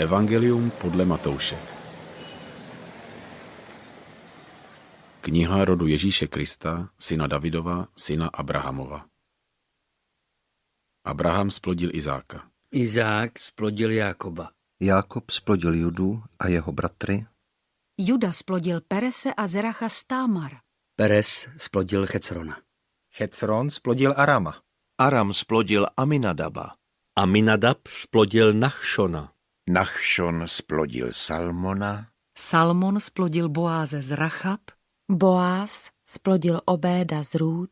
Evangelium podle Matouše. Kniha rodu Ježíše Krista, syna Davidova, syna Abrahamova. Abraham splodil Izáka. Izák splodil Jákoba. Jákob splodil Judu a jeho bratry. Juda splodil Perese a Zeracha z Támar. Peres splodil Checrona. Hecron splodil Arama. Aram splodil Aminadaba. Aminadab splodil Nachšona. Nachšon splodil Salmona. Salmon splodil Boáze z Rachab. Boaz splodil Obéda z Rút.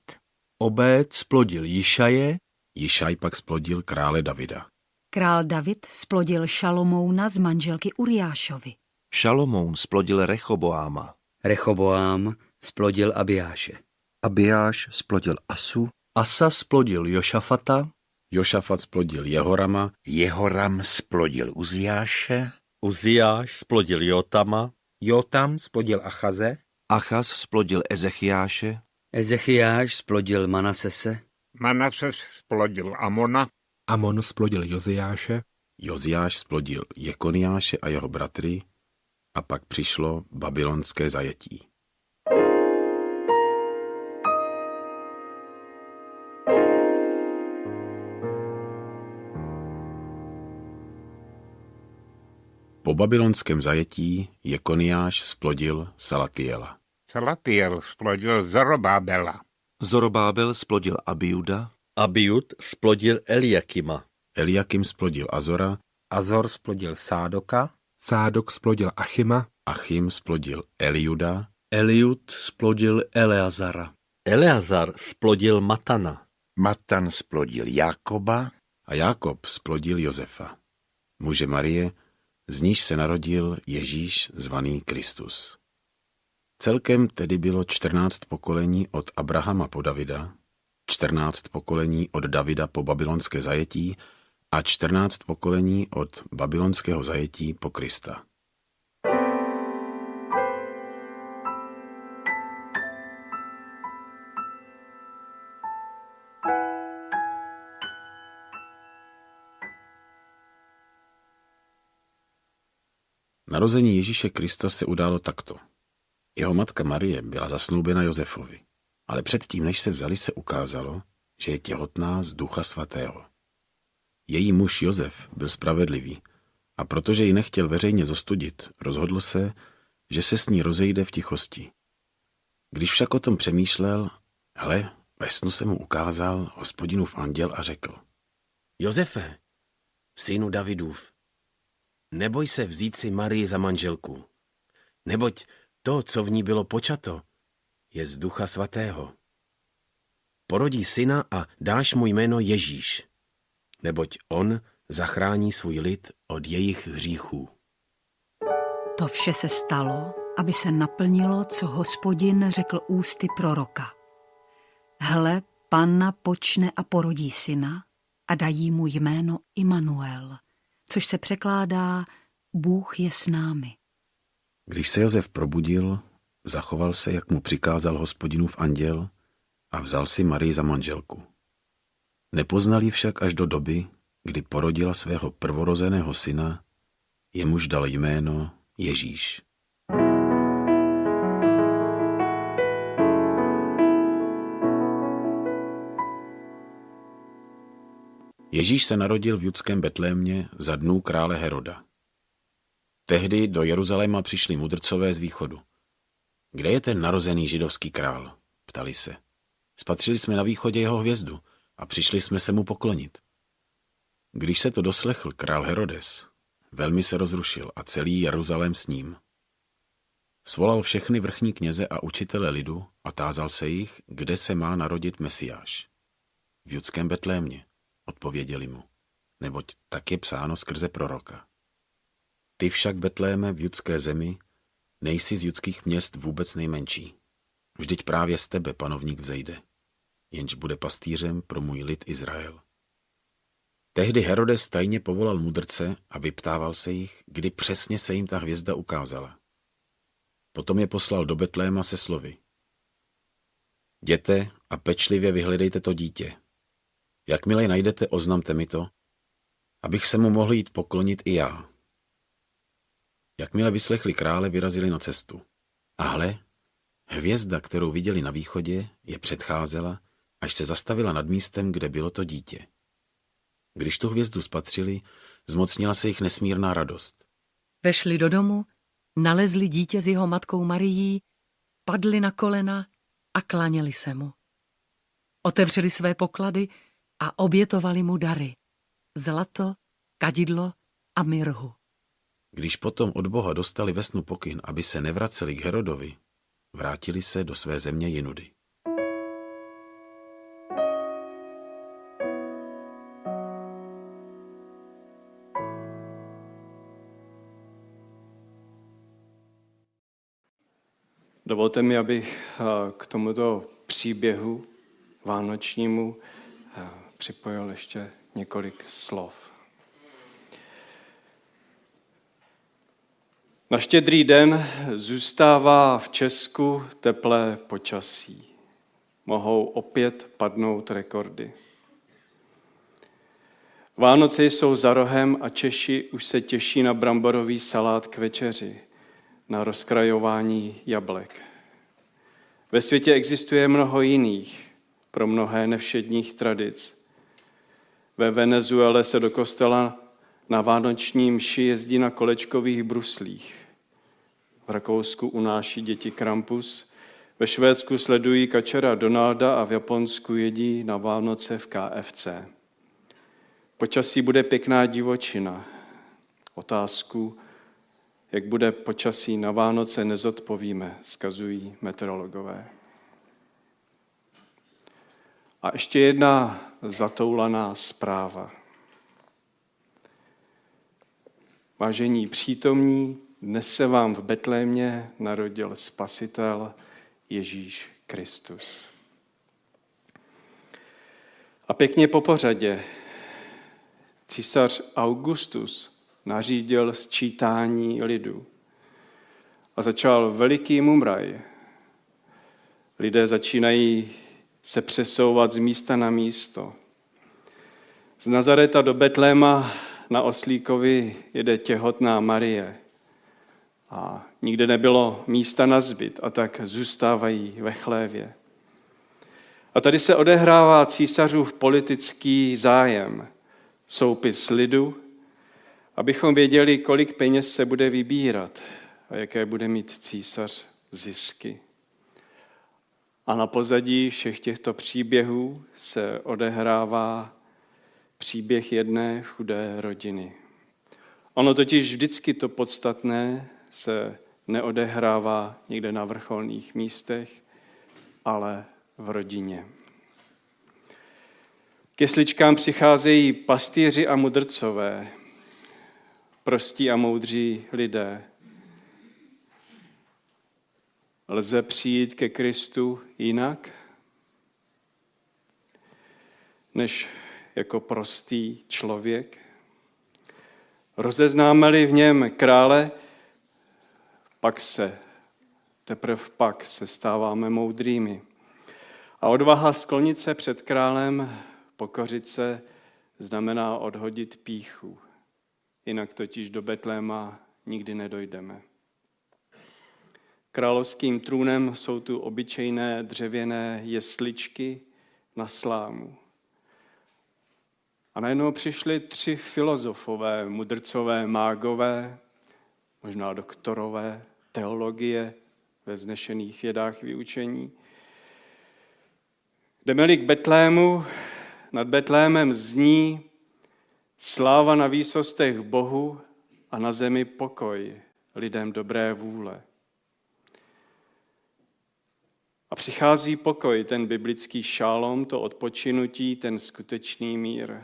Obéd splodil Jišaje. Jišaj pak splodil krále Davida. Král David splodil Šalomouna z manželky Uriášovi. Šalomoun splodil Rechoboáma. Rechoboám splodil Abiáše. Abiáš splodil Asu. Asa splodil Jošafata. Jošafat splodil Jehorama. Jehoram splodil Uziáše. Uziáš splodil Jotama. Jotam splodil Achaze. Achaz splodil Ezechiáše. Ezechiáš splodil Manasese. Manases splodil Amona. Amon splodil Joziáše. Joziáš splodil Jekoniáše a jeho bratry a pak přišlo babylonské zajetí. Babylonském zajetí Jekoniáš splodil Salatiela. Salatiel splodil Zorobábela. Zorobábel splodil Abiuda. Abiud splodil Eliakima. Eliakim splodil Azora, Azor splodil Sádoka. Sádok splodil Achima. Achim splodil Eliuda, Eliud splodil Eleazara. Eleazar splodil Matana. Matan splodil Jákoba. a Jákob splodil Josefa, muže Marie, z níž se narodil Ježíš zvaný Kristus. Celkem tedy bylo 14 pokolení od Abrahama po Davida, 14 pokolení od Davida po babylonské zajetí a 14 pokolení od babylonského zajetí po Krista. Narození Ježíše Krista se událo takto. Jeho matka Marie byla zasnoubena Josefovi, ale předtím, než se vzali, se ukázalo, že je těhotná z ducha svatého. Její muž Josef byl spravedlivý a protože ji nechtěl veřejně zostudit, rozhodl se, že se s ní rozejde v tichosti. Když však o tom přemýšlel, hle, ve snu se mu ukázal hospodinův anděl a řekl. Josefe, synu Davidův, neboj se vzít si Marii za manželku, neboť to, co v ní bylo počato, je z ducha svatého. Porodí syna a dáš mu jméno Ježíš, neboť on zachrání svůj lid od jejich hříchů. To vše se stalo, aby se naplnilo, co hospodin řekl ústy proroka. Hle, panna počne a porodí syna a dají mu jméno Immanuel, což se překládá Bůh je s námi. Když se Josef probudil, zachoval se, jak mu přikázal hospodinův anděl a vzal si Marii za manželku. Nepoznal ji však až do doby, kdy porodila svého prvorozeného syna, jemuž dal jméno Ježíš. Ježíš se narodil v judském Betlémě za dnů krále Heroda. Tehdy do Jeruzaléma přišli mudrcové z východu. Kde je ten narozený židovský král? Ptali se. Spatřili jsme na východě jeho hvězdu a přišli jsme se mu poklonit. Když se to doslechl král Herodes, velmi se rozrušil a celý Jeruzalém s ním. Svolal všechny vrchní kněze a učitele lidu a tázal se jich, kde se má narodit Mesiáš. V judském Betlémě, odpověděli mu, neboť tak je psáno skrze proroka. Ty však, Betléme, v judské zemi, nejsi z judských měst vůbec nejmenší. Vždyť právě z tebe panovník vzejde, jenž bude pastýřem pro můj lid Izrael. Tehdy Herodes tajně povolal mudrce a vyptával se jich, kdy přesně se jim ta hvězda ukázala. Potom je poslal do Betléma se slovy. Jděte a pečlivě vyhledejte to dítě. Jakmile najdete, oznamte mi to, abych se mu mohl jít poklonit i já. Jakmile vyslechli krále, vyrazili na cestu. A hle, hvězda, kterou viděli na východě, je předcházela, až se zastavila nad místem, kde bylo to dítě. Když tu hvězdu spatřili, zmocnila se jich nesmírná radost. Vešli do domu, nalezli dítě s jeho matkou Marií, padli na kolena a klaněli se mu. Otevřeli své poklady a obětovali mu dary. Zlato, kadidlo a mirhu. Když potom od Boha dostali ve snu pokyn, aby se nevraceli k Herodovi, vrátili se do své země Jinudy. Dovolte mi, abych eh, k tomuto příběhu vánočnímu eh, připojil ještě několik slov. Na štědrý den zůstává v Česku teplé počasí. Mohou opět padnout rekordy. Vánoce jsou za rohem a Češi už se těší na bramborový salát k večeři, na rozkrajování jablek. Ve světě existuje mnoho jiných, pro mnohé nevšedních tradic. Ve Venezuele se do kostela na vánoční mši jezdí na kolečkových bruslích. V Rakousku unáší děti Krampus, ve Švédsku sledují kačera Donalda a v Japonsku jedí na Vánoce v KFC. Počasí bude pěkná divočina. Otázku, jak bude počasí na Vánoce, nezodpovíme, skazují meteorologové. A ještě jedna zatoulaná zpráva. Vážení přítomní, dnes se vám v Betlémě narodil Spasitel Ježíš Kristus. A pěkně po pořadě císař Augustus nařídil sčítání lidu a začal veliký mumraj. Lidé začínají se přesouvat z místa na místo. Z Nazareta do Betléma na Oslíkovi jede těhotná Marie. A nikde nebylo místa na zbyt a tak zůstávají ve chlévě. A tady se odehrává císařův politický zájem, soupis lidu, abychom věděli, kolik peněz se bude vybírat a jaké bude mít císař zisky. A na pozadí všech těchto příběhů se odehrává příběh jedné chudé rodiny. Ono totiž vždycky to podstatné se neodehrává někde na vrcholných místech, ale v rodině. Ke sličkám přicházejí pastýři a mudrcové, prostí a moudří lidé. Lze přijít ke Kristu jinak, než jako prostý člověk? Rozeznáme-li v něm krále, pak se, teprve pak se stáváme moudrými. A odvaha sklonit se před králem, pokořit se, znamená odhodit píchu. Jinak totiž do Betléma nikdy nedojdeme. Královským trůnem jsou tu obyčejné dřevěné jesličky na slámu. A najednou přišli tři filozofové, mudrcové, mágové, možná doktorové teologie ve vznešených vědách vyučení. Jdeme-li k Betlému, nad Betlémem zní sláva na výsostech Bohu a na zemi pokoj lidem dobré vůle. A přichází pokoj, ten biblický šálom, to odpočinutí, ten skutečný mír.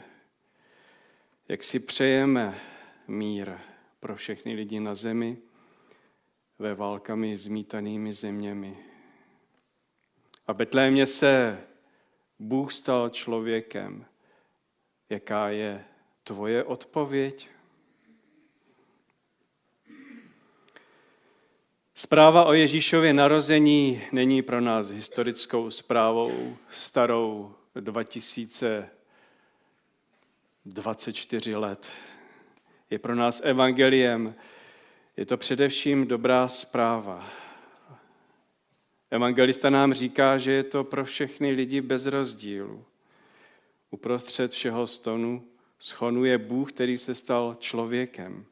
Jak si přejeme mír pro všechny lidi na zemi, ve válkami zmítanými zeměmi. A Betlémě se Bůh stal člověkem. Jaká je tvoje odpověď? Zpráva o Ježíšově narození není pro nás historickou zprávou starou 2024 let. Je pro nás evangeliem, Je to především dobrá zpráva. Evangelista nám říká, že je to pro všechny lidi bez rozdílu. Uprostřed všeho stonu schonuje Bůh, který se stal člověkem.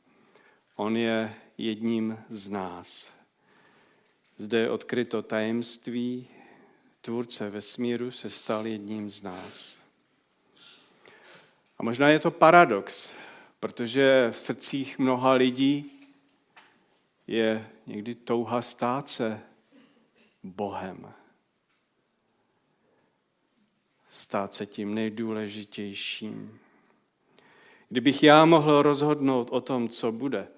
On je jedním z nás. Zde je odkryto tajemství, tvůrce vesmíru se stal jedním z nás. A možná je to paradox, protože v srdcích mnoha lidí je někdy touha stát se Bohem. Stát se tím nejdůležitějším. Kdybych já mohl rozhodnout o tom, co bude,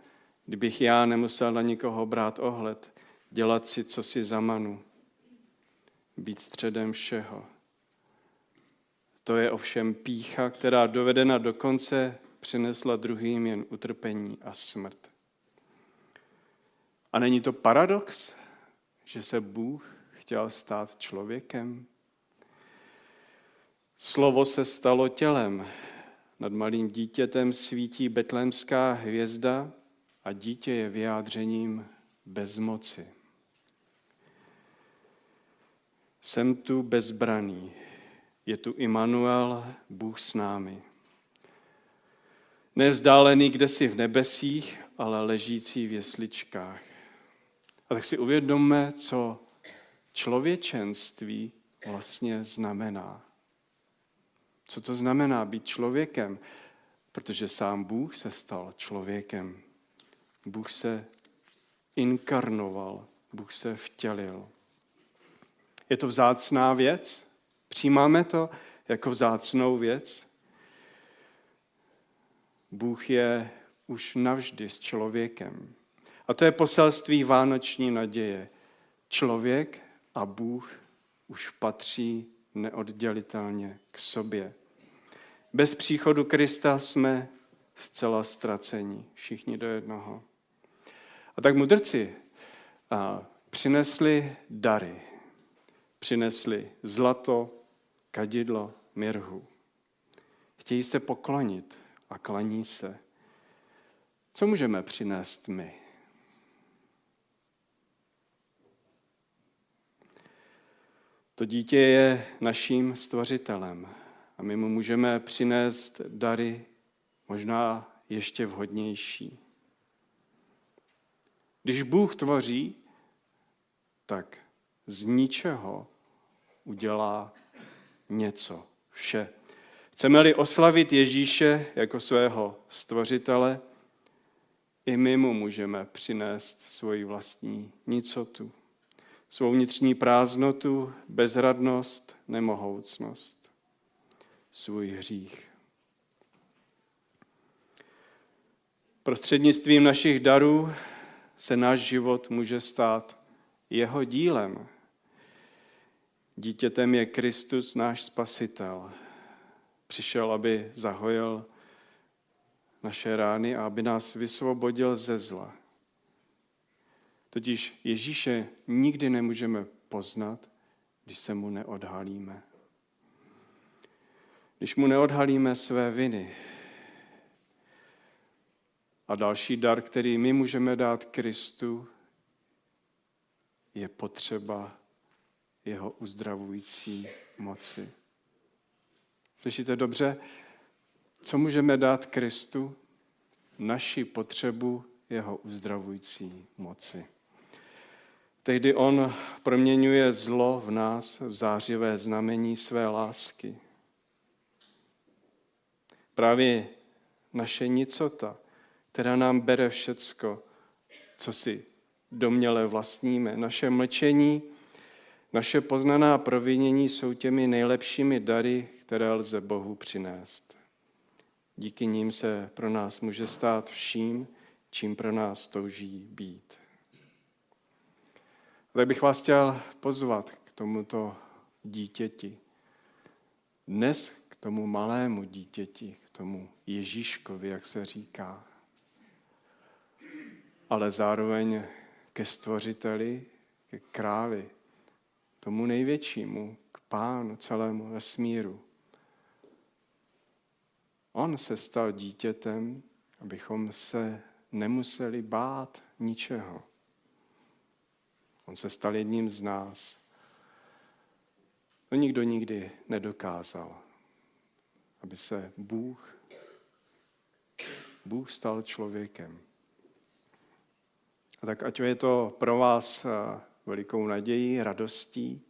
kdybych já nemusel na nikoho brát ohled, dělat si, co si zamanu, být středem všeho. To je ovšem pícha, která dovedena do konce přinesla druhým jen utrpení a smrt. A není to paradox, že se Bůh chtěl stát člověkem? Slovo se stalo tělem. Nad malým dítětem svítí betlémská hvězda a dítě je vyjádřením bezmoci. Jsem tu bezbraný, je tu Immanuel, Bůh s námi. Nevzdálený kdesi v nebesích, ale ležící v jesličkách. A tak si uvědomme, co člověčenství vlastně znamená. Co to znamená být člověkem? Protože sám Bůh se stal člověkem. Bůh se inkarnoval, Bůh se vtělil. Je to vzácná věc? Přijímáme to jako vzácnou věc? Bůh je už navždy s člověkem. A to je poselství vánoční naděje. Člověk a Bůh už patří neoddělitelně k sobě. Bez příchodu Krista jsme zcela ztraceni, všichni do jednoho. A tak mudrci přinesli dary. Přinesli zlato, kadidlo, mirhu. Chtějí se poklonit a klaní se. Co můžeme přinést my? To dítě je naším stvořitelem a my mu můžeme přinést dary možná ještě vhodnější. Když Bůh tvoří, tak z ničeho udělá něco, vše. Chceme-li oslavit Ježíše jako svého stvořitele, i my mu můžeme přinést svoji vlastní nicotu svou vnitřní prázdnotu, bezradnost, nemohoucnost, svůj hřích. Prostřednictvím našich darů se náš život může stát jeho dílem. Dítětem je Kristus, náš spasitel. Přišel, aby zahojil naše rány a aby nás vysvobodil ze zla. Totiž Ježíše nikdy nemůžeme poznat, když se mu neodhalíme. Když mu neodhalíme své viny. A další dar, který my můžeme dát Kristu, je potřeba jeho uzdravující moci. Slyšíte dobře? Co můžeme dát Kristu? Naši potřebu jeho uzdravující moci. Tehdy on proměňuje zlo v nás v zářivé znamení své lásky. Právě naše nicota, která nám bere všecko, co si domněle vlastníme, naše mlčení, naše poznaná provinění jsou těmi nejlepšími dary, které lze Bohu přinést. Díky ním se pro nás může stát vším, čím pro nás touží být. Tak bych vás chtěl pozvat k tomuto dítěti. Dnes k tomu malému dítěti, k tomu Ježíškovi, jak se říká. Ale zároveň ke stvořiteli, ke králi, tomu největšímu, k pánu celému vesmíru. On se stal dítětem, abychom se nemuseli bát ničeho. On se stal jedním z nás. To nikdo nikdy nedokázal, aby se Bůh, Bůh stal člověkem. A tak ať je to pro vás eh, velikou nadějí, radostí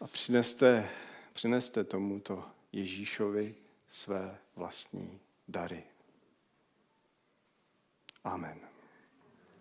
a přineste, přineste tomuto Ježíšovi své vlastní dary. Amen.